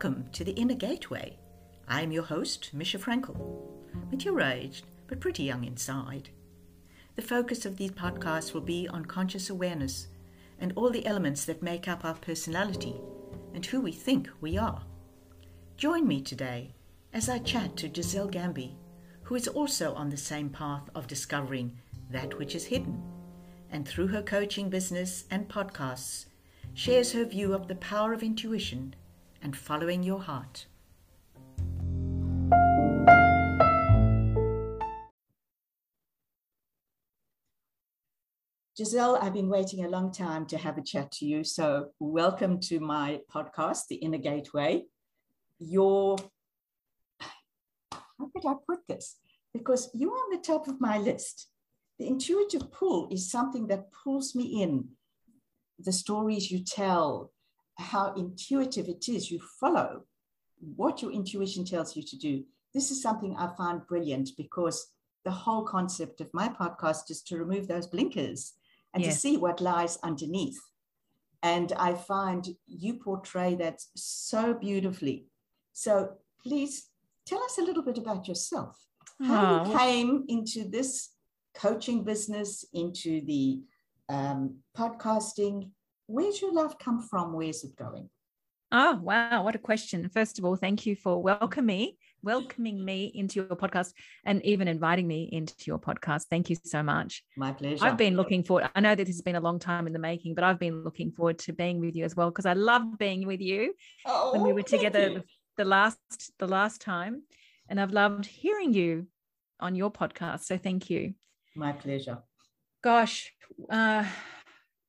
Welcome to the Inner Gateway. I am your host, Misha Frankel, mature aged, but pretty young inside. The focus of these podcasts will be on conscious awareness and all the elements that make up our personality and who we think we are. Join me today as I chat to Gisele Gambi, who is also on the same path of discovering that which is hidden, and through her coaching business and podcasts, shares her view of the power of intuition and following your heart. Gisele, I've been waiting a long time to have a chat to you. So, welcome to my podcast, The Inner Gateway. Your, how could I put this? Because you are on the top of my list. The intuitive pull is something that pulls me in. The stories you tell, how intuitive it is. You follow what your intuition tells you to do. This is something I find brilliant because the whole concept of my podcast is to remove those blinkers and yes. to see what lies underneath. And I find you portray that so beautifully. So please tell us a little bit about yourself. How oh. you came into this coaching business, into the um, podcasting, where's your love come from? Where's it going? Oh, wow. What a question. First of all, thank you for welcoming me, welcoming me into your podcast and even inviting me into your podcast. Thank you so much. My pleasure. I've been looking forward. I know that this has been a long time in the making, but I've been looking forward to being with you as well because I love being with you oh, when we were together the, the last the last time. And I've loved hearing you on your podcast. So thank you. My pleasure. Gosh, uh,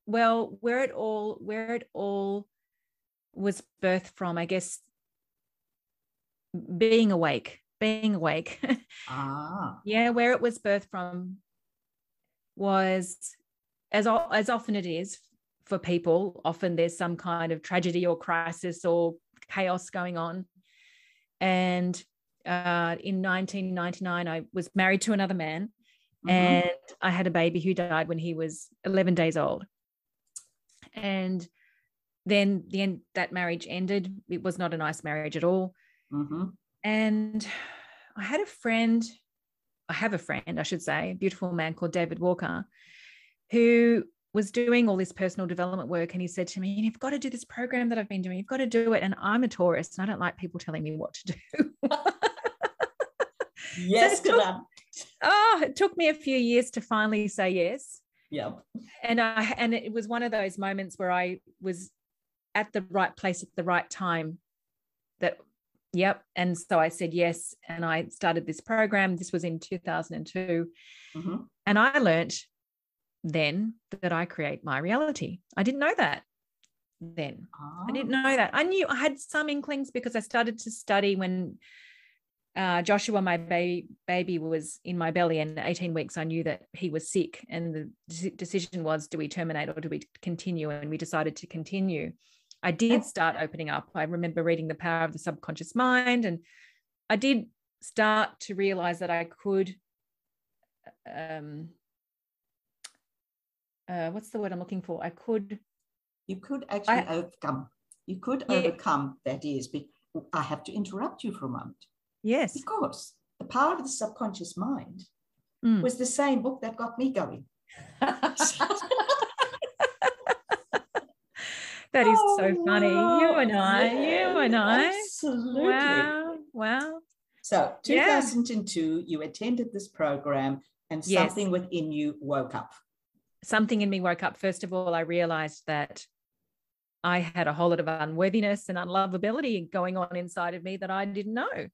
well where it all where it all was birthed from i guess being awake being awake ah. yeah where it was birthed from was as as often it is for people often there's some kind of tragedy or crisis or chaos going on and uh, in 1999 i was married to another man mm-hmm. and i had a baby who died when he was 11 days old and then the end that marriage ended. It was not a nice marriage at all. Mm-hmm. and i had a friend i have a friend i should say a beautiful man called david walker who was doing all this personal development work. And he said to me you've got to do this program that i've been doing. You've got to do it. And i'm a Taurus and i don't like people telling me what to do. Yes so it took, oh it took me a few years to finally say yes yeah. And i and it was one of those moments where i was at the right place at the right time that yep. And so i said yes and i started this program. This was in 2002 mm-hmm. and i learned then that i create my reality. I didn't know that then. Oh. i didn't know that. I knew i had some inklings because i started to study when uh, Joshua, my baby, baby was in my belly, and 18 weeks, I knew that he was sick. And the decision was, do we terminate or do we continue? And we decided to continue. I did start opening up. I remember reading The Power of the Subconscious Mind, and I did start to realize that I could. Um, uh, what's the word I'm looking for? I could. You could actually I, overcome. You could yeah. overcome that is. I have to interrupt you for a moment. Yes. Because The Power of the Subconscious Mind mm. was the same book that got me going. That is oh, so funny. Wow. You and I, yeah, you and I. Absolutely. Wow. Wow. So 2002, yeah. you attended this program and something yes. within you woke up. Something in me woke up. First of all, I realized that I had a whole lot of unworthiness and unlovability going on inside of me that I didn't know.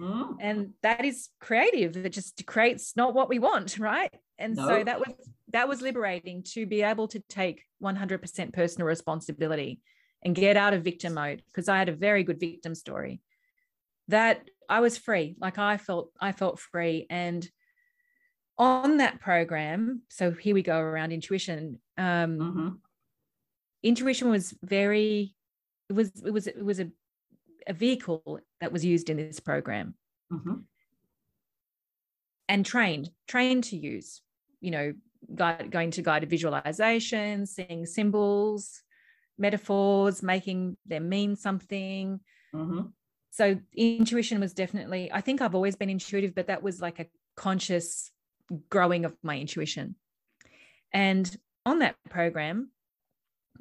Mm. And that is creative. It just creates not what we want, right? And no. so that was that was liberating to be able to take 100% personal responsibility and get out of victim mode because I had a very good victim story. That I was free, like I felt I felt free and on that program, so here we go around intuition. Um, mm-hmm. Intuition was very, it was it was it was a a vehicle that was used in this program mm-hmm. and trained trained to use you know guide, going to guided visualizations seeing symbols metaphors making them mean something Mm-hmm. So intuition was definitely, I think I've always been intuitive, but that was like a conscious growing of my intuition. And on that program,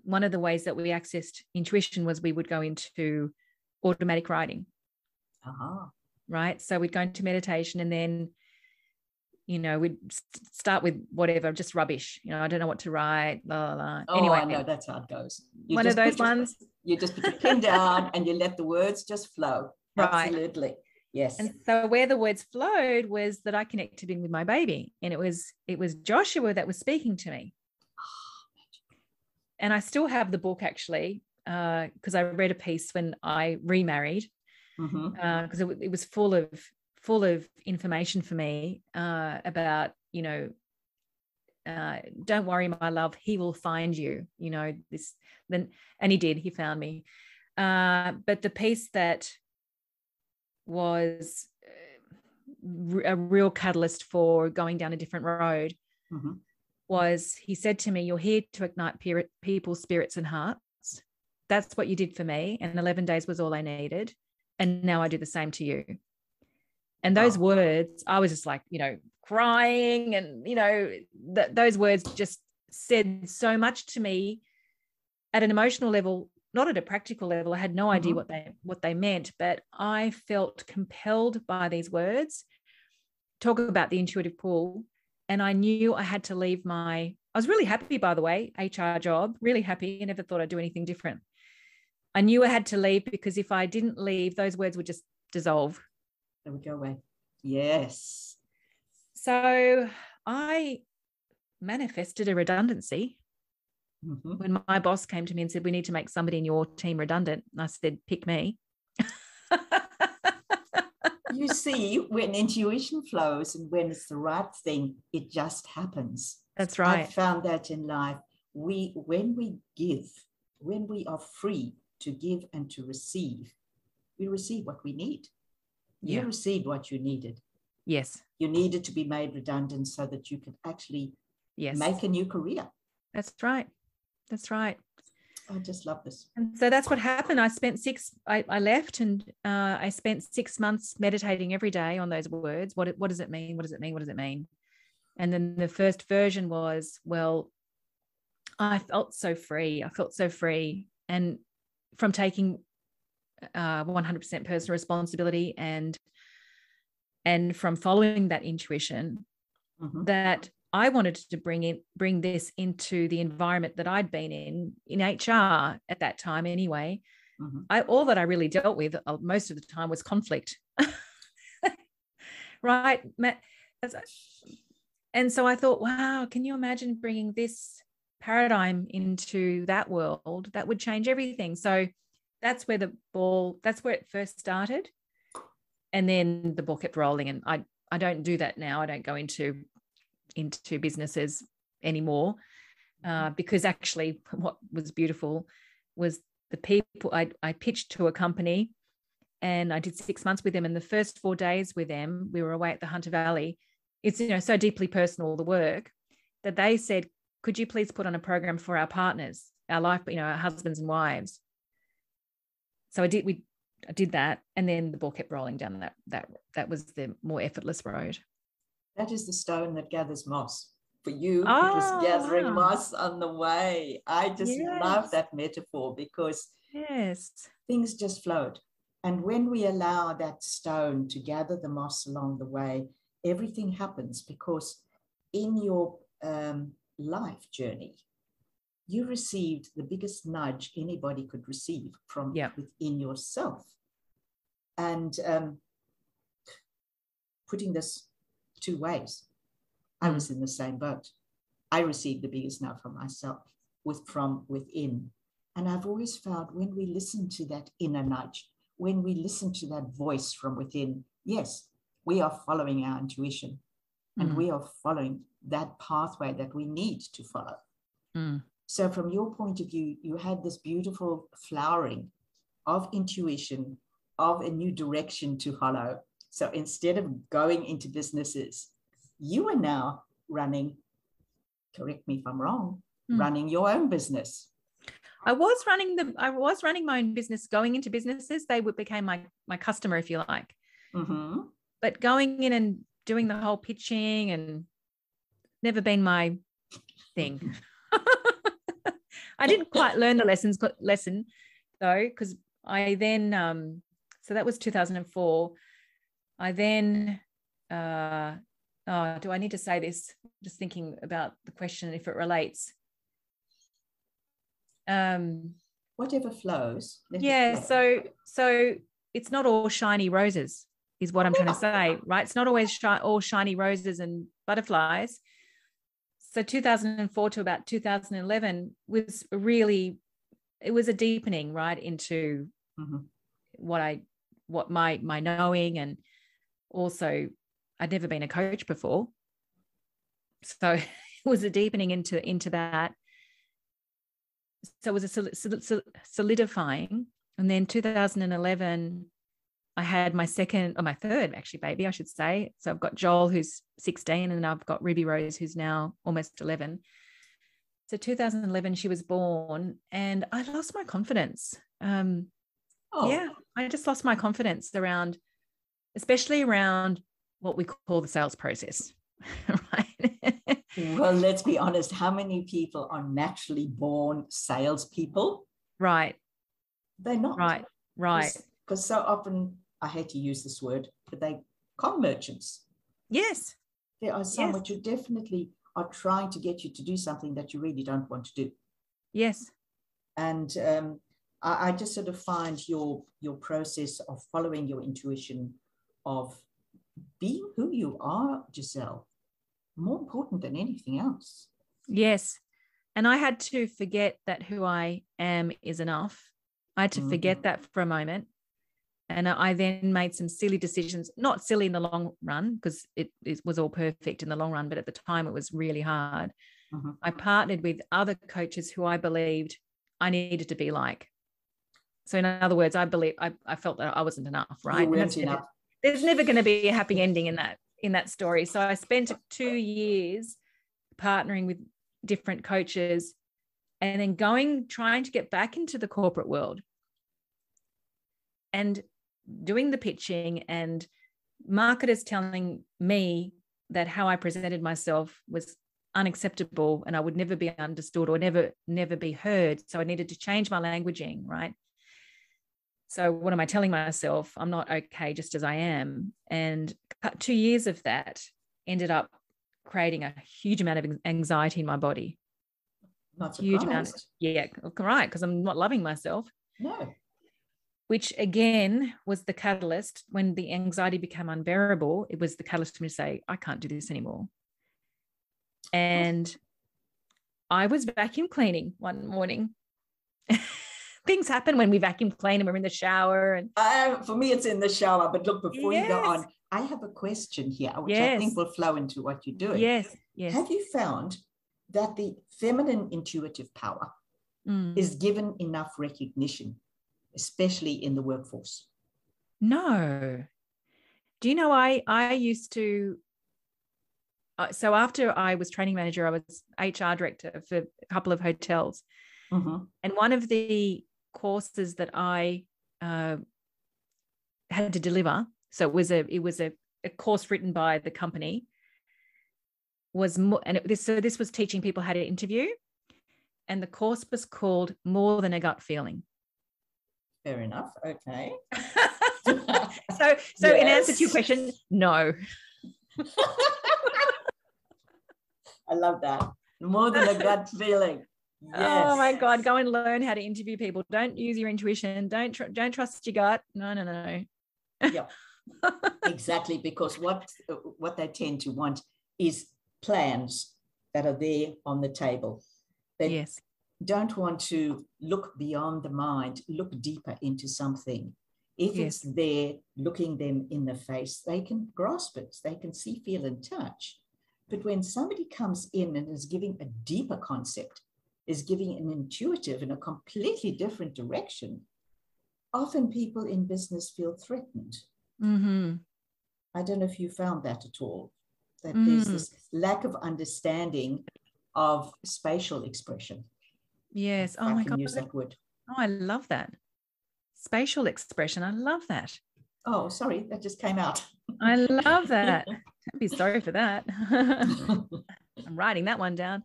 one of the ways that we accessed intuition was we would go into automatic writing. Uh-huh. Right. So we'd go into meditation and then, you know, we'd start with whatever, just rubbish. You know, I don't know what to write. Blah, blah, blah. Oh, anyway, I know that's how it goes. You one of those ones. you just put your pen down and you let the words just flow. Right. Absolutely. Yes. And so where the words flowed was that I connected in with my baby. And it was it was Joshua that was speaking to me. And I still have the book actually, because uh, I read a piece when I remarried, because mm-hmm. uh, it, it, was full of full of information for me uh, about you know uh, don't worry my love he will find you you know this then and he did he found me uh, but the piece that was uh, a real catalyst for going down a different road mm-hmm. was he said to me you're here to ignite people's spirits and hearts that's what you did for me and 11 days was all i needed and now i do the same to you. And those oh. words i was just like you know crying and you know th- those words just said so much to me at an emotional level not at a practical level. I had no idea mm-hmm. what they what they meant but i felt compelled by these words. Talk about the intuitive pull and i knew i had to leave my i was really happy by the way hr job really happy. I never thought i'd do anything different i knew i had to leave because if i didn't leave those words would just dissolve they would go away yes so i manifested a redundancy Mm-hmm. When my boss came to me and said, We need to make somebody in your team redundant, I said, Pick me. you see, when intuition flows and when it's the right thing, it just happens. That's right. I found that in life. We when we give, when we are free to give and to receive, we receive what we need. You yeah. received what you needed. Yes. You needed to be made redundant so that you could actually yes. make a new career. That's right. That's right. I just love this. And so that's what happened. I spent six, I, I left and uh, I spent six months meditating every day on those words. What, what does it mean? What does it mean? What does it mean? And then the first version was, well, I felt so free. I felt so free. And from taking uh, 100% personal responsibility and and from following that intuition mm-hmm. that I wanted to bring in bring this into the environment that I'd been in in HR at that time anyway. Mm-hmm. I all that I really dealt with uh, most of the time was conflict. right, Matt? and so I thought, wow, can you imagine bringing this paradigm into that world? That would change everything. So that's where the ball. That's where it first started, and then the ball kept rolling. And I I don't do that now. I don't go into into businesses anymore uh, because actually what was beautiful was the people I, I pitched to a company and I did six months with them. And the first four days with them, we were away at the Hunter Valley. It's you know so deeply personal the work that they said, "Could you please put on a program for our partners, our life, you know, our husbands and wives?" So I did. We I did that, and then the ball kept rolling down that that that was the more effortless road. That is the stone that gathers moss. For you, oh, it was ah. gathering moss on the way. I just yes. love that metaphor because yes, things just flowed. And when we allow that stone to gather the moss along the way, everything happens because in your um, life journey, you received the biggest nudge anybody could receive from yeah. within yourself. And um, putting this two ways. I was in the same boat. I received the biggest nudge from myself, with from within. And I've always found when we listen to that inner nudge, when we listen to that voice from within, yes, we are following our intuition and mm. we are following that pathway that we need to follow. Mm. So, from your point of view, you had this beautiful flowering of intuition, of a new direction to follow, so instead of going into businesses, you are now running, correct me if I'm wrong, mm. running your own business. I was running the I was running my own business, going into businesses. They would became my my customer, if you like. Mm-hmm. But going in and doing the whole pitching and never been my thing. I didn't quite learn the lessons lesson though, because I then um, so that was 2004. I then uh, oh, do I need to say this? Just thinking about the question if it relates. Um, Whatever flows. Yeah. Flow. So so it's not all shiny roses, is what I'm trying to say, right? It's not always shi- all shiny roses and butterflies. So 2004 to about 2011 was really, it was a deepening right into mm-hmm. what I, what my my knowing and also I'd never been a coach before. So it was a deepening into into that. So it was a solidifying. And then 2011, I had my second or my third actually baby, I should say. So I've got Joel who's 16 and I've got Ruby Rose who's now almost 11. So 2011 she was born and I lost my confidence. Um, oh. yeah, I just lost my confidence around especially around what we call the sales process. right. well, let's be honest. How many people are naturally born salespeople? Right. They're not. Right. Right. Because so often, I hate to use this word, but they con merchants. Yes. There are some yes. which you definitely are trying to get you to do something that you really don't want to do. Yes. And um, I, I just sort of find your your process of following your intuition, of being who you are, Gisele, more important than anything else. Yes. And I had to forget that who I am is enough. I had to mm-hmm. forget that for a moment. And I then made some silly decisions, not silly in the long run, because it, it, was all perfect in the long run, but at the time it was really hard. Mm-hmm. I partnered with other coaches who I believed I needed to be like. So, in other words, I believe I, I felt that I wasn't enough, right? enough there's never going to be a happy ending in that in that story. So I spent two years partnering with different coaches and then going trying to get back into the corporate world and doing the pitching and marketers telling me that how I presented myself was unacceptable and I would never be understood or never never be heard so I needed to change my languaging right so what am I telling myself? I'm not okay just as I am. And two years of that ended up creating a huge amount of anxiety in my body. Not surprised. Huge amount. Of, yeah, right. Because I'm not loving myself. No. Which again was the catalyst when the anxiety became unbearable. It was the catalyst for me to say, I can't do this anymore. And I was vacuum cleaning one morning. things happen when we vacuum clean and we're in the shower. And uh, for me, it's in the shower. But look, before yes. you go on, I have a question here, which yes. I think will flow into what you're doing. Yes. Yes. Have you found that the feminine intuitive power mm. is given enough recognition, especially in the workforce? No. Do you know I I used to uh, so after I was training manager, I was HR director for a couple of hotels. Mm-hmm. And one of the courses that I uh, had to deliver. So it was a it was a, a course written by the company. Was more and it, this so this was teaching people how to interview, and the course was called More Than a Gut Feeling. Fair enough. Okay. so so yes. in answer to your question, no. I love that. More than a gut feeling. Yes. Oh my God, go and learn how to interview people. Don't use your intuition. Don't tr- don't trust your gut. No, no, no. yeah, exactly. Because what what they tend to want is plans that are there on the table. They yes. Don't want to look beyond the mind, look deeper into something. If yes. it's there, looking them in the face, they can grasp it. They can see, feel, and touch. But when somebody comes in and is giving a deeper concept, is giving an intuitive in a completely different direction, often people in business feel threatened. Mm-hmm. I don't know if you found that at all, that mm. there's this lack of understanding of spatial expression. Yes. Oh my God. Use that word. Oh, I love that. Spatial expression. I love that. Oh, sorry, that just came out. I love that. I'd be sorry for that. I'm writing that one down.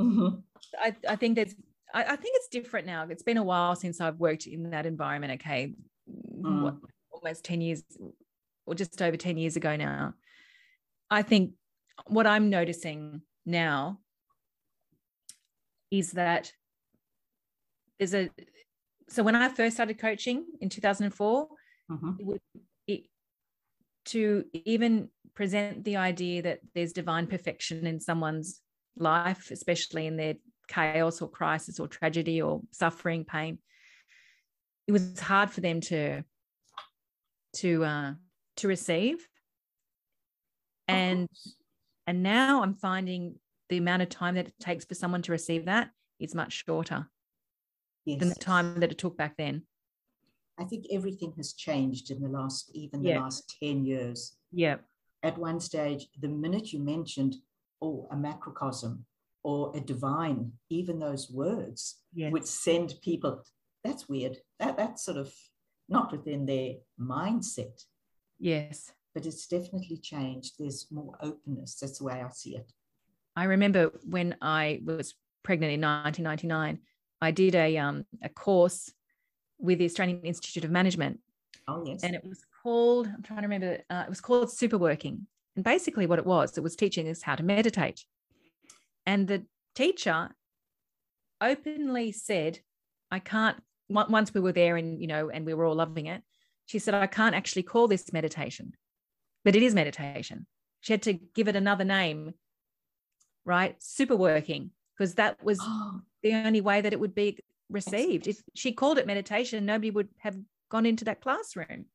Mm-hmm. I, I think there's I, I, think it's different now. It's been a while since I've worked in that environment. Okay. Mm. What, almost 10 years or just over 10 years ago now. I think what I'm noticing now is that there's a so when I first started coaching in 2004, mm-hmm. it would, it, to even present the idea that there's divine perfection in someone's life, especially in their chaos or crisis or tragedy or suffering, pain, it was hard for them to to uh, to receive. And and now I'm finding the amount of time that it takes for someone to receive that is much shorter yes. than the time that it took back then. I think everything has changed in the last, even the yeah. last 10 years. Yeah. At one stage, the minute you mentioned, oh, a macrocosm or a divine, even those words yes. would send people, that's weird. That That's sort of not within their mindset. Yes. But it's definitely changed. There's more openness. That's the way I see it. I remember when I was pregnant in 1999, I did a um, a course with the Australian Institute of Management. Oh yes. And it was called I'm trying to remember. Uh, it was called Super Working, and basically what it was, it was teaching us how to meditate. And the teacher openly said, "I can't." Once we were there, and you know, and we were all loving it. She said, "I can't actually call this meditation, but it is meditation." She had to give it another name, right? Super working, because that was oh the only way that it would be received. If she called it meditation, nobody would have gone into that classroom.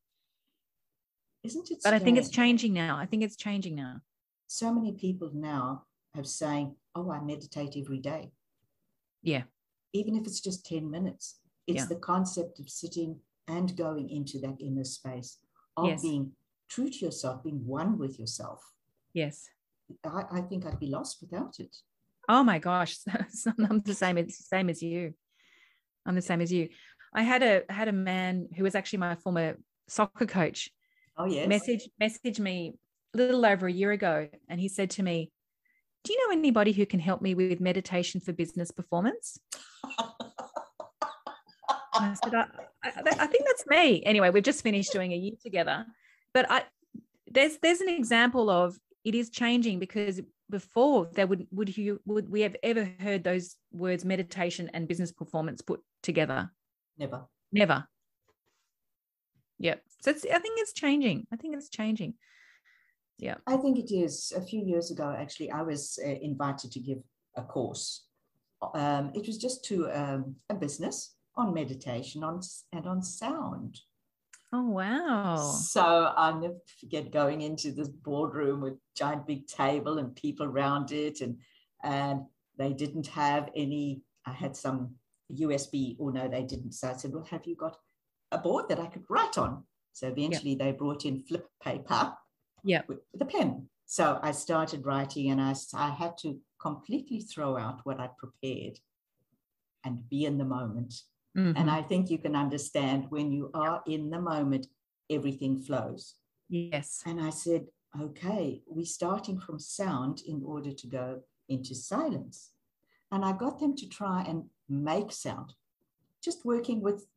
Isn't it? But I think it's changing now. I think it's changing now. So many people now have saying, "Oh, I meditate every day." Yeah. Even if it's just ten minutes, it's yeah. the concept of sitting and going into that inner space of yes. being true to yourself, being one with yourself. Yes. I, I think I'd be lost without it. Oh my gosh, I'm the same. The same as you. I'm the same as you. I had a had a man who was actually my former soccer coach. Oh yes. Message messaged me a little over a year ago, and he said to me, "Do you know anybody who can help me with meditation for business performance?" I said, I, I, I, think that's me. Anyway, we've just finished doing a year together, but I there's there's an example of it is changing because before there would would you would we have ever heard those words meditation and business performance put together? Never. Never. Yep. So it's, i think it's changing. I think it's changing. Yeah. I think it is. A few years ago actually i was uh, invited to give a course. Um, it was just to um, a business on meditation on and on sound Oh wow! So I'll never forget going into this boardroom with giant big table and people around it, and and they didn't have any. I had some USB, or oh, no, they didn't. So I said, "Well, have you got a board that I could write on?" So eventually, they brought in flip paper, yeah, with, with a pen. So I started writing, and I I had to completely throw out what I prepared, and be in the moment Mm-hmm. And I think you can understand when you are in the moment, everything flows. Yes. And I said, okay, we're starting from sound in order to go into silence. And I got them to try and make sound, just working with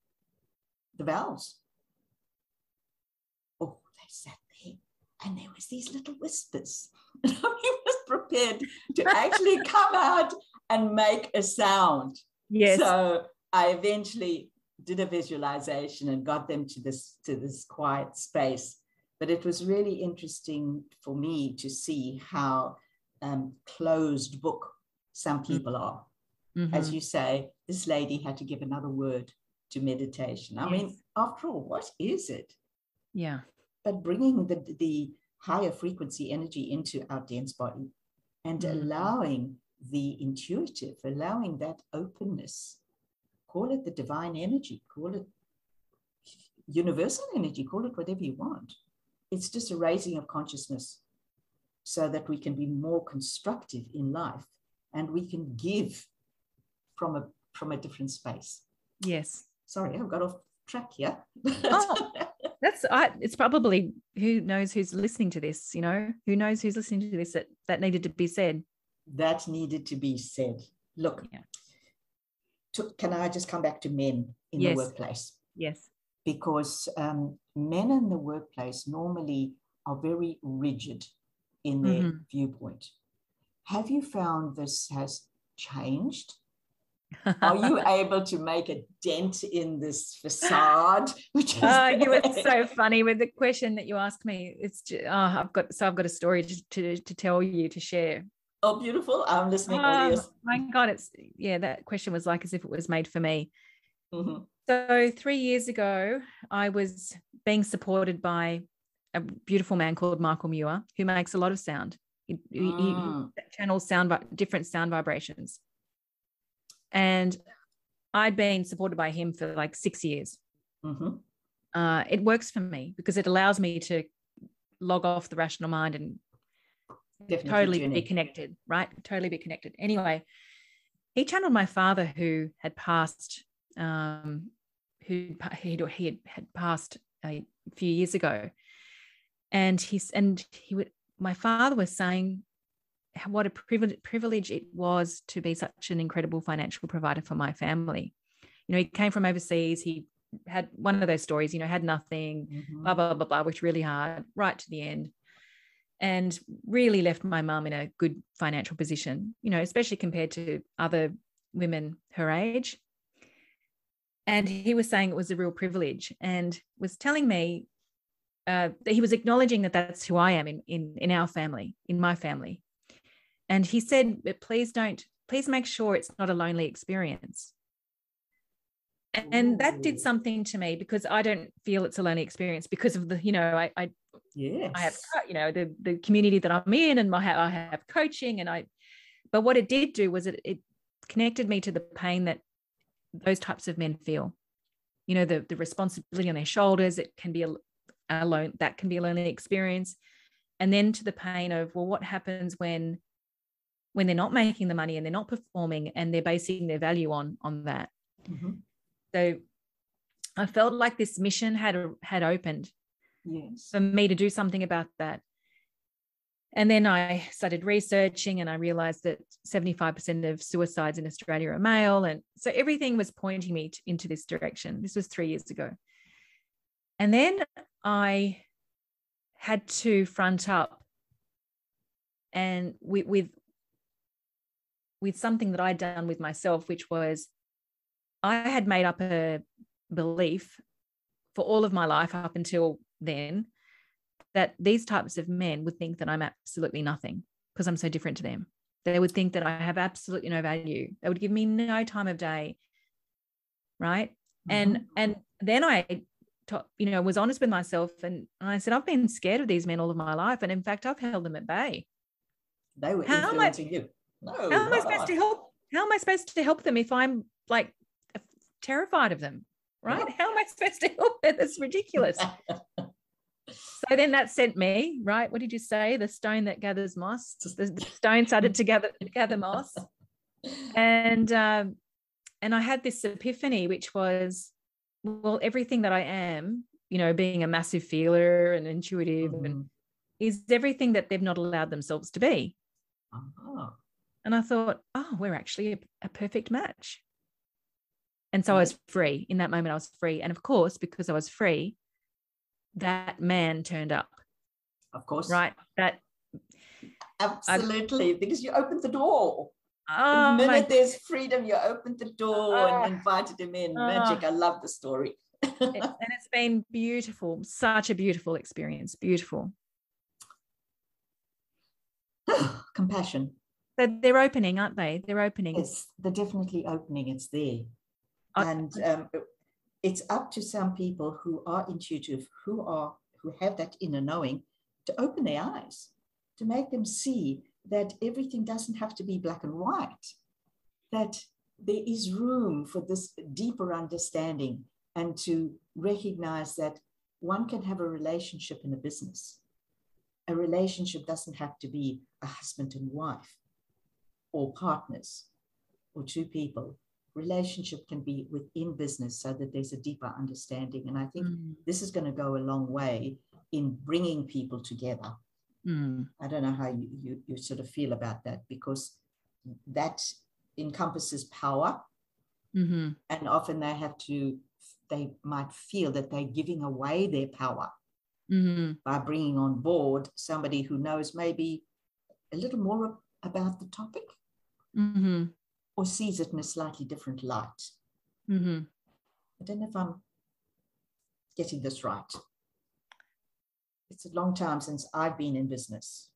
the vowels. Oh, they sat there and there was these little whispers. And I was prepared to actually come out and make a sound. Yes. So I eventually did a visualization and got them to this to this quiet space. But it was really interesting for me to see how um, closed book some mm. people are. Mm-hmm. As you say, this lady had to give another word to meditation. I yes. mean, after all, what is it? Yeah. But bringing the, the higher frequency energy into our dense body and mm-hmm. allowing the intuitive, allowing that openness call it the divine energy, call it universal energy, call it whatever you want. It's just a raising of consciousness so that we can be more constructive in life and we can give from a from a different space. Yes. Sorry, I've got off track here. oh, that's I, it's probably who knows who's listening to this, you know, who knows who's listening to this that that needed to be said. That needed to be said. Look, yeah. To, can I just come back to men in yes. the workplace? Yes. Because um, men in the workplace normally are very rigid in their mm-hmm. viewpoint. Have you found this has changed? Are you able to make a dent in this facade? Which is oh, you were so funny with the question that you asked me. It's just, oh, I've got so I've got a story to, to, to tell you to share. Oh, beautiful! I'm listening. Oh, my God, it's yeah. That question was like as if it was made for me. Mm-hmm. So three years ago, I was being supported by a beautiful man called Michael Muir, who makes a lot of sound. He, mm. he channels sound, different sound vibrations. And I'd been supported by him for like six years. Mm-hmm. Uh, it works for me because it allows me to log off the rational mind and Definitely totally be connected, right? Totally be connected. Anyway, he channeled my father who had passed, um, who he, he had, had passed a few years ago and he's and he would my father was saying what a privilege, privilege it was to be such an incredible financial provider for my family you know he came from overseas he had one of those stories you know had nothing mm-hmm. blah blah blah blah which really hard right to the end and really left my mum in a good financial position you know especially compared to other women her age and he was saying it was a real privilege and was telling me uh, he was acknowledging that that's who I am in, in in our family, in my family. And he said, please don't, please make sure it's not a lonely experience. And, that did something to me because I don't feel it's a lonely experience because of the, you know, I, I, yes. I have, you know, the, the community that I'm in and my, I have coaching and I, but what it did do was it, it connected me to the pain that those types of men feel you know the the responsibility on their shoulders it can be a, alone that can be a lonely experience and then to the pain of well what happens when when they're not making the money and they're not performing and they're basing their value on on that mm-hmm. so i felt like this mission had had opened yes. for me to do something about that. And then i started researching and i realized that 75% of suicides in australia are male. And so everything was pointing me to, into this direction. This was three years ago. And then I had to front up and with, with with something that I'd done with myself, which was I had made up a belief for all of my life up until then that these types of men would think that I'm absolutely nothing because I'm so different to them. They would think that I have absolutely no value. They would give me no time of day. Right. Mm-hmm. And and then I you know, was honest with myself and, I said, I've been scared of these men all of my life. And in fact, I've held them at bay. They were how influencing I, you. No, how am I supposed to help? How am I supposed to help them if I'm like terrified of them? Right? How am I supposed to help them? That's ridiculous. so then that sent me, right? What did you say? The stone that gathers moss. The stone started to gather, gather moss. And um, and I had this epiphany, which was well everything that i am you know being a massive feeler and intuitive mm-hmm. and is everything that they've not allowed themselves to be uh-huh. and i thought oh we're actually a, a perfect match and so i was free in that moment i was free and of course because i was free that man turned up of course right that absolutely I, because you opened the door Oh, the minute my... there's freedom, you opened the door oh, and invited him in. Oh. Magic. I love the story. it, and it's been beautiful, such a beautiful experience. Beautiful. Compassion. So they're opening, aren't they? They're opening. Yes, they're definitely opening. It's there. and um, it's up to some people who are intuitive, who are who have that inner knowing, to open their eyes, to make them see that everything doesn't have to be black and white, that there is room for this deeper understanding and to recognize that one can have a relationship in a business. A relationship doesn't have to be a husband and wife or partners or two people. Relationship can be within business so that there's a deeper understanding. And I think mm. this is going to go a long way in bringing people together. Mm. I don't know how you, you, you sort of feel about that because that encompasses power. Mm-hmm. And often they have to, they might feel that they're giving away their power mm-hmm. by bringing on board somebody who knows maybe a little more about the topic mm-hmm. Or sees it in a slightly different light. Mm-hmm. I don't know if I'm getting this right. It's a long time since I've been in business.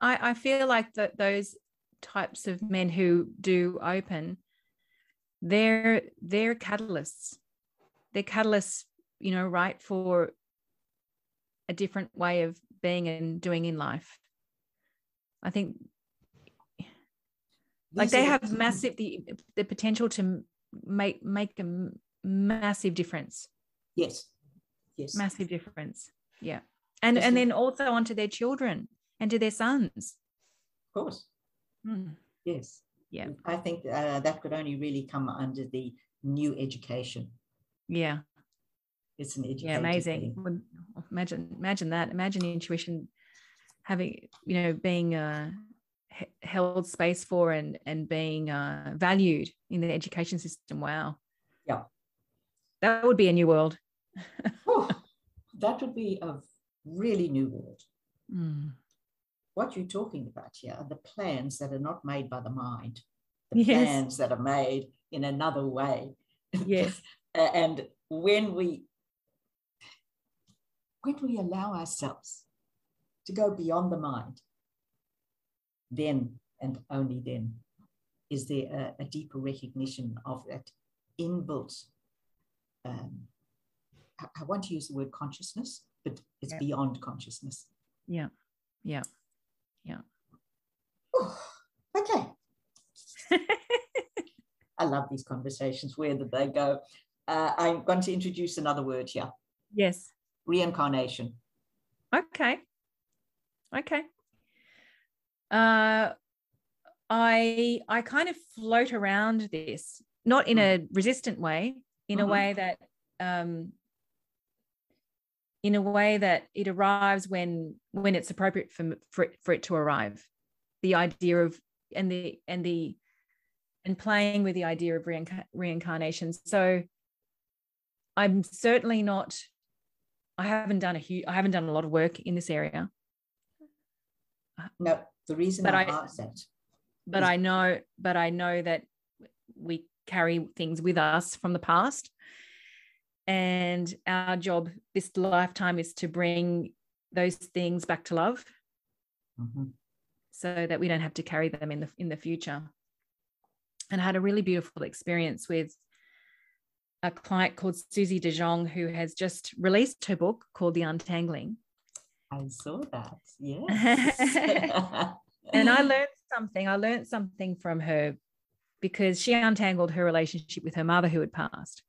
I, I feel like that those types of men who do open, they're they're catalysts. They're catalysts, you know, right for a different way of being and doing in life. I think like they have massive the the potential to make make a massive difference. Yes. Yes. Massive difference. Yeah. And yes. and then also onto their children and to their sons. Of course. Mm. yes. Yeah. I think uh, that could only really come under the new education. Yeah. It's an education yeah amazing. imagine imagine that. Imagine intuition having you know being uh held space for and and being uh, valued in the education system. Wow. Yeah. That would be a new world. oh, that would be a really new world. Mm. What you're talking about here are the plans that are not made by the mind, the yes. plans that are made in another way. Yes. and when we when we allow ourselves to go beyond the mind then and only then is there a, a deeper recognition of that inbuilt. Um, I, I, want to use the word consciousness, but it's yeah. beyond consciousness. Yeah, yeah, yeah. okay. I love these conversations. Where did they go? Uh, I'm going to introduce another word here. Yes. Reincarnation. Okay. Okay uh, I I kind of float around this, not in a resistant way, in mm-hmm. a way that um, in a way that it arrives when when it's appropriate for for it, for it to arrive. The idea of and the and the and playing with the idea of reinca- reincarnation. So I'm certainly not. I haven't done a huge. I haven't done a lot of work in this area. No, the reason but I, I asked that. But I know, but I know that we carry things with us from the past. And our job this lifetime is to bring those things back to love. Mm-hmm. So that we don't have to carry them in the in the future. And I had a really beautiful experience with a client called Susie De Jong, who has just released her book called The Untangling. I saw that. Yes. and I learned something. I learned something from her because she untangled her relationship with her mother who had passed.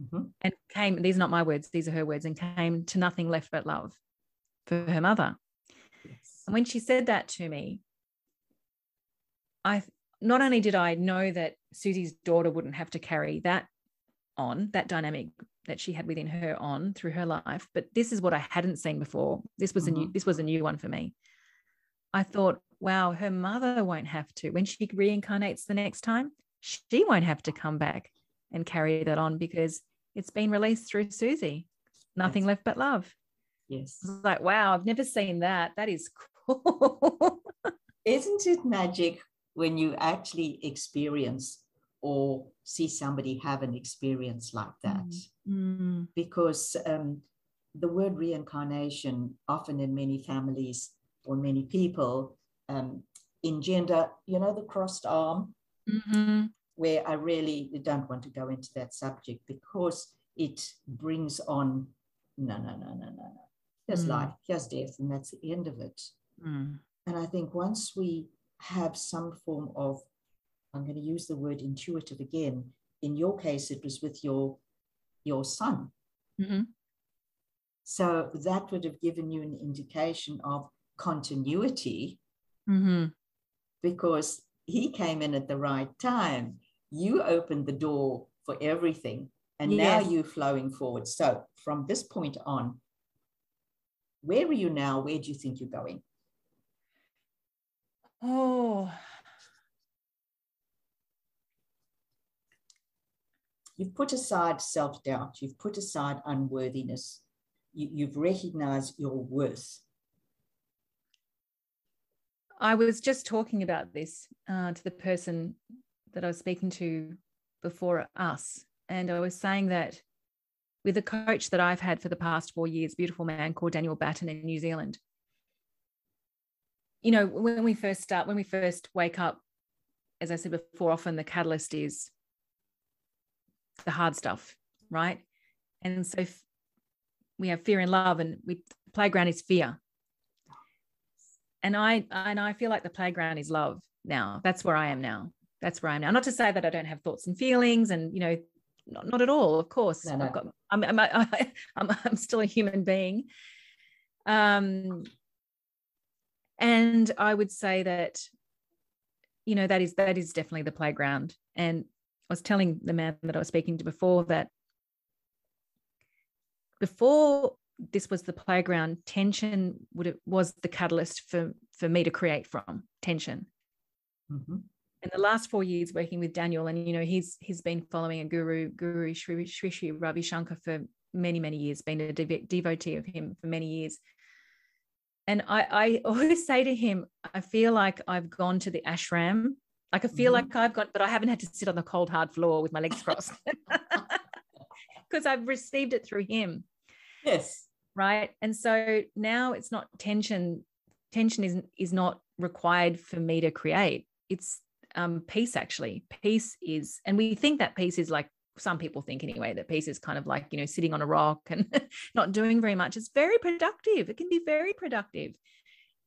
Mm-hmm. And came, these are not my words, these are her words, and came to nothing left but love for her mother. Yes. And when she said that to me, I not only did I know that Susie's daughter wouldn't have to carry that on, that dynamic that she had within her on through her life but this is what i hadn't seen before. This was mm-hmm. a new mm-hmm. this was a new one for me. I thought wow her mother won't have to. When she reincarnates the next time she won't have to come back and carry that on because it's been released through susie. Nothing yes. left but love. Yes. Like wow i've never seen that. That is cool. Isn't it magic when you actually experience or see somebody have an experience like that. Mm. Because um, the word reincarnation, often in many families or many people, um, engender, you know, the crossed arm, mm-hmm. where I really don't want to go into that subject because it brings on no, no, no, no, no, no. Here's mm. life, here's death, and that's the end of it. Mm. And I think once we have some form of I'm going to use the word intuitive again. In your case, it was with your your son. Mm-hmm. So that would have given you an indication of continuity mm-hmm. because he came in at the right time. you opened the door for everything. And yes. now you're flowing forward. So from this point on, where are you now? Where do you think you're going? Oh, you've put aside self doubt, you've put aside unworthiness, you, have recognized your worth. I was just talking about this uh, to the person that I was speaking to before us. And I was saying that with a coach that I've had for the past four years, beautiful man called Daniel Batten in New Zealand. You know, when we first start, when we first wake up, as I said before, often the catalyst is the hard stuff, right? And so we have fear and love, and we playground is fear. And I and I feel like the playground is love now. That's where I am now. That's where I am now. Not to say that I don't have thoughts and feelings, and you know, not, not at all. Of course, no, no. I've got. I'm I'm, I'm I'm still a human being. Um, and I would say that, you know, that is that is definitely the playground. And I was telling the man that I was speaking to before that before this was the playground, tension would it was the catalyst for for me to create from tension. Mm-hmm. In the last four years working with Daniel, and you know he's he's been following a guru, Guru Sri Sri, Sri Ravi Shankar for many many years, been a dev- devotee of him for many years. And I, I always say to him, I feel like I've gone to the ashram like I feel mm-hmm. like I've got, but I haven't had to sit on the cold hard floor with my legs crossed because I've received it through him. Yes. Right. And so now it's not tension. Tension is is not required for me to create. It's um, peace actually. Peace is, and we think that peace is like some people think anyway that peace is kind of like you know sitting on a rock and not doing very much. It's very productive. It can be very productive,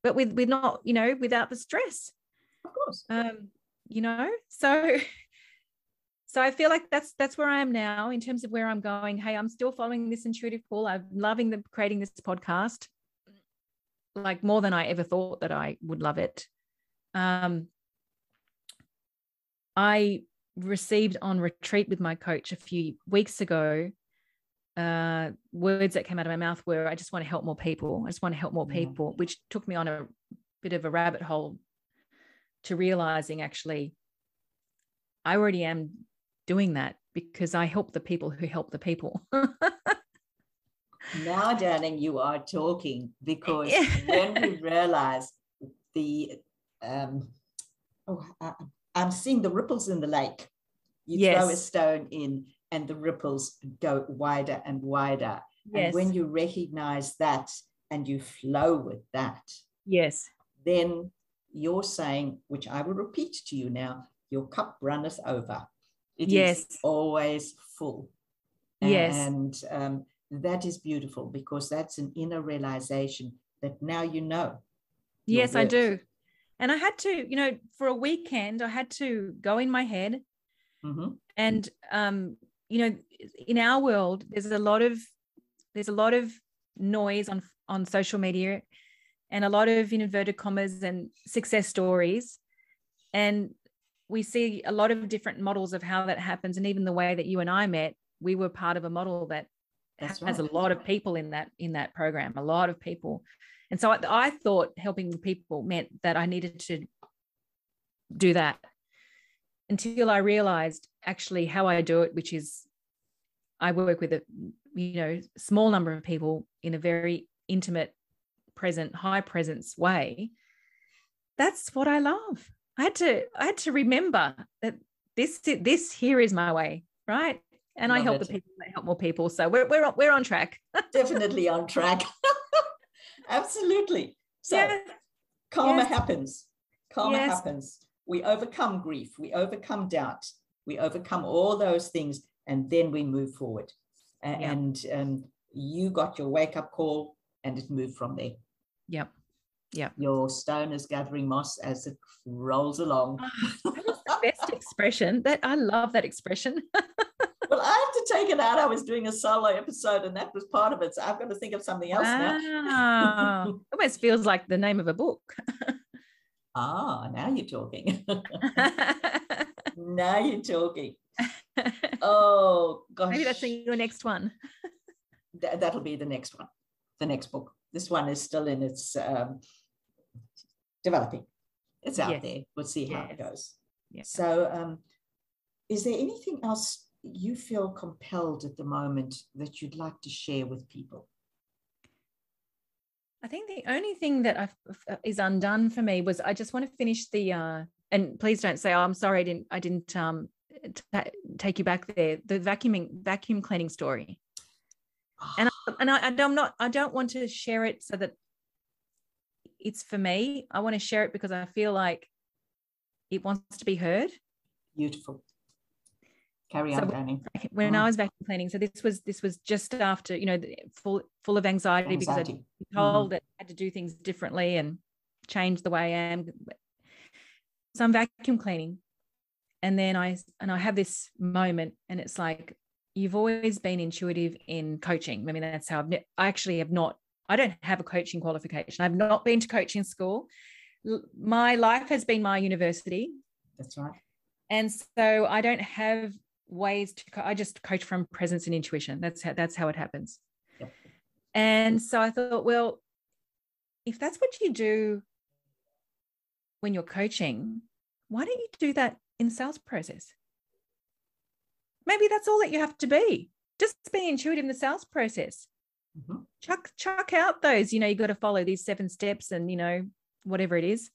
but with with not you know without the stress. Of course. Um, you know? So so i feel like that's that's where i am now in terms of where i'm going. Hey i'm still following this intuitive pull. I'm loving the creating this podcast like more than i ever thought that i would love it. Um i received on retreat with my coach a few weeks ago uh, words that came out of my mouth were, I just want to help more people. I just want to help more people, which took me on a bit of a rabbit hole to realizing actually I already am doing that because I help the people who help the people. now, darling, you are talking because when we realize the, um, oh, I, I'm seeing the ripples in the lake. You yes. throw a stone in and the ripples go wider and wider. Yes. And when you recognize that and you flow with that, yes, then you're saying, which I will repeat to you now, your cup runneth over. It yes. is always full. Yes. And um, that is beautiful because that's an inner realization that now you know. Yes, I do. And I had to, you know, for a weekend, I had to go in my head. Mm-hmm. And, um, you know, in our world, there's a lot of, there's a lot of noise on on social media and a lot of inverted commas and success stories. And we see a lot of different models of how that happens. And even the way that you and i met we were part of a model that That's has right. a lot of people in that in that program a lot of people. And so I, I thought helping people meant that i needed to do that until i realized actually how i do it which is i work with a you know small number of people in a very intimate present, high presence way, that's what I love. I had to I had to remember that this this here is my way, right? And love I help it. the people that help more people. So we're we're we're on track. Definitely on track. Absolutely. So yes. karma yes. happens. Karma yes. happens. We overcome grief. We overcome doubt. We overcome all those things, and then we move forward. And um, you got your wake up call, and it moved from there. Yep. Yep. Your stone is gathering moss as it rolls along. Oh, that is the best expression. That I love that expression. well, I have to take it out. I was doing a solo episode and that was part of it. So I've got to think of something else wow. now. Almost feels like the name of a book. Ah, now you're talking. now you're talking. Oh gosh. Maybe that's in your next one. Th- that'll be the next one, the next book. This one is still in its um, developing. It's out yes. there. We'll see how yes. it goes. Yeah. So, um, is there anything else you feel compelled at the moment that you'd like to share with people? I think the only thing that I've, uh, is undone for me was I just want to finish the uh, and please don't say oh, I'm sorry I didn't I didn't um, t- take you back there the vacuuming vacuum cleaning story and I, and I, I'm not I don't want to share it so that it's for me I want to share it because I feel like it wants to be heard beautiful carry on Danny. when mm. I was vacuum cleaning so this was this was just after you know full full of anxiety, anxiety. because I'd told mm. that I had to do things differently and change the way I am so I'm vacuum cleaning and then I and I have this moment and it's like you've always been intuitive in coaching. I mean that's how I've ne- I actually have not I don't have a coaching qualification. I've not been to coaching school. My life has been my university. That's right. And so I don't have ways to co- I just coach from presence and intuition. That's how that's how it happens. Yep. And so I thought, well, if that's what you do when you're coaching, why don't you do that in the sales process? Maybe that's all that you have to be. Just be intuitive in the sales process. Mm-hmm. Chuck, chuck out those, you know, you got to follow these seven steps and, you know, whatever it is.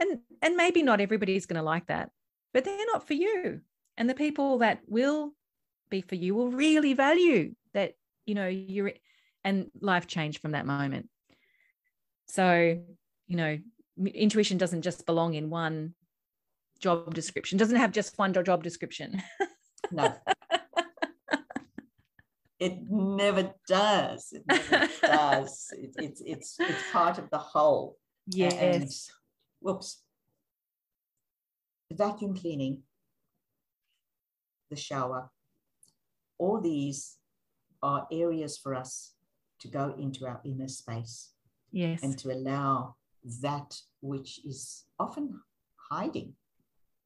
And and maybe not everybody's going to like that, but they're not for you. And the people that will be for you will really value that, you know, you're and life changed from that moment. So, you know, intuition doesn't just belong in one job description doesn't have just one job description no. It never does. It never does. It, it's it's it's part of the whole. Yes. and, whoops. The vacuum cleaning the shower. All these are areas for us to go into our inner space yes. and to allow that which is often hiding.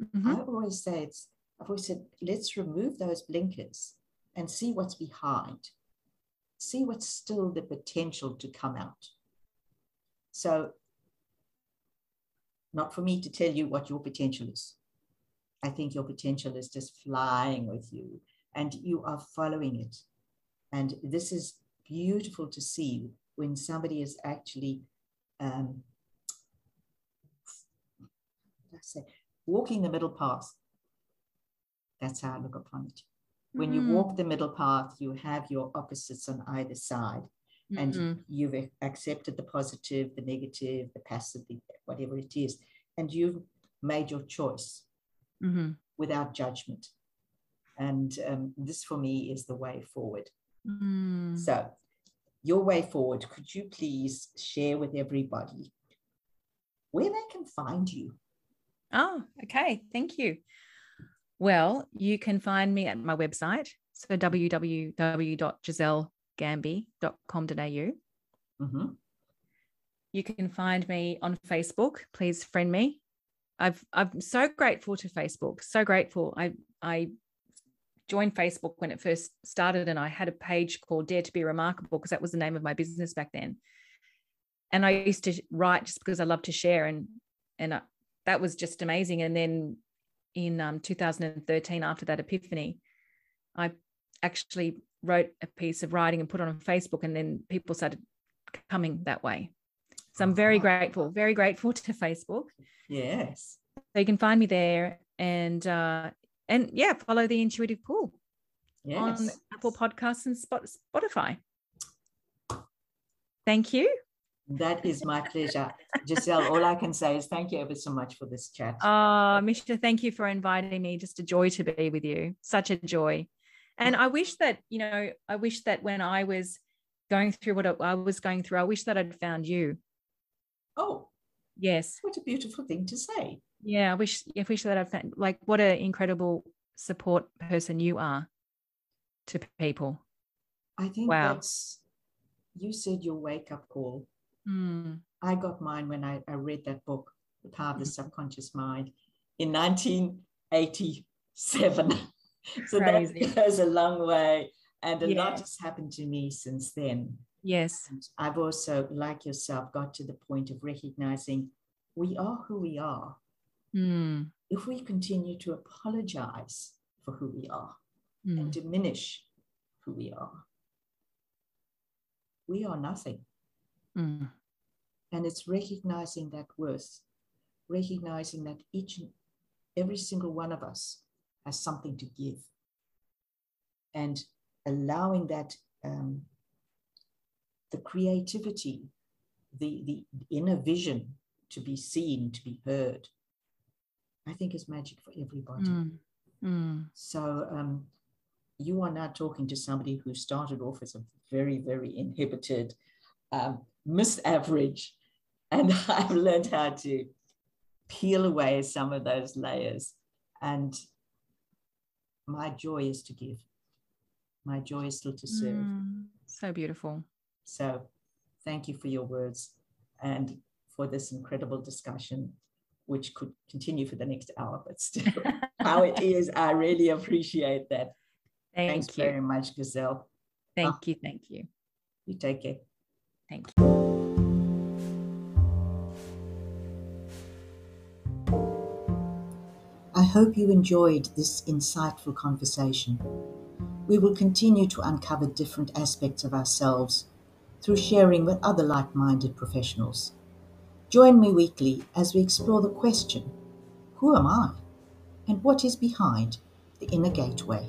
Mm-hmm. I always say it's, I've always said, let's remove those blinkers and see what's behind, see what's still the potential to come out. So, not for me to tell you what your potential is. I think your potential is just flying with you and you are following it. And this is beautiful to see when somebody is actually, um, say, walking the middle path. That's how I look upon it. When mm-hmm. you walk the middle path, you have your opposites on either side. Mm-hmm. And you've accepted the positive, the negative, the passive, whatever it is. And you've made your choice mm-hmm. without judgment. And um, this for me is the way forward. Mm. So, your way forward, could you please share with everybody where they can find you? Oh, okay. Thank you. Well, you can find me at my website. So www.giselegambi.com.au. Mm-hmm. You can find me on Facebook. Please friend me. I've I'm so grateful to Facebook. So grateful. I I joined Facebook when it first started, and I had a page called Dare to Be Remarkable because that was the name of my business back then. And I used to write just because I love to share, and and that was just amazing. And then in um, 2013, after that epiphany, I actually wrote a piece of writing and put it on Facebook, and then people started coming that way. So I'm very grateful, very grateful to Facebook. Yes. So you can find me there, and uh, and yeah, follow the Intuitive Pull yes. on Apple Podcasts and Spotify. Thank you. That is my pleasure. Gisele, all I can say is thank you ever so much for this chat. Oh, Misha, thank you for inviting me. Just a joy to be with you. Such a joy. And I wish that, you know, I wish that when I was going through what I was going through, I wish that I'd found you. Oh, yes. What a beautiful thing to say. Yeah, I wish, I wish that I'd found, like, what an incredible support person you are to people. I think wow. that's, you said your wake up call Mm. I got mine when I, I read that book. The Power of the Subconscious Mind in 1987. so Crazy. that goes a long way. And a lot has happened to me since then. Yes. And I've also, like yourself, got to the point of recognizing we are who we are. Mm. If we continue to apologize for who we are mm. and diminish who we are, we are nothing. Mm. And it's recognizing that worth, recognizing that each and every single one of us has something to give, and allowing that um, the creativity, the, the inner vision to be seen, to be heard, I think is magic for everybody. Mm. Mm. So um, you are now talking to somebody who started off as a very, very inhibited, um, misaverage, and I've learned how to peel away some of those layers. And my joy is to give. My joy is still to serve. Mm, so beautiful. So thank you for your words and for this incredible discussion, which could continue for the next hour, but still, how it is, I really appreciate that. Thank Thanks you. very much, Gisele. Thank you. Thank you. You take care. Thank you. Hope you enjoyed this insightful conversation. We will continue to uncover different aspects of ourselves through sharing with other like minded professionals. Join me weekly as we explore the question Who am I? and what is behind the inner gateway.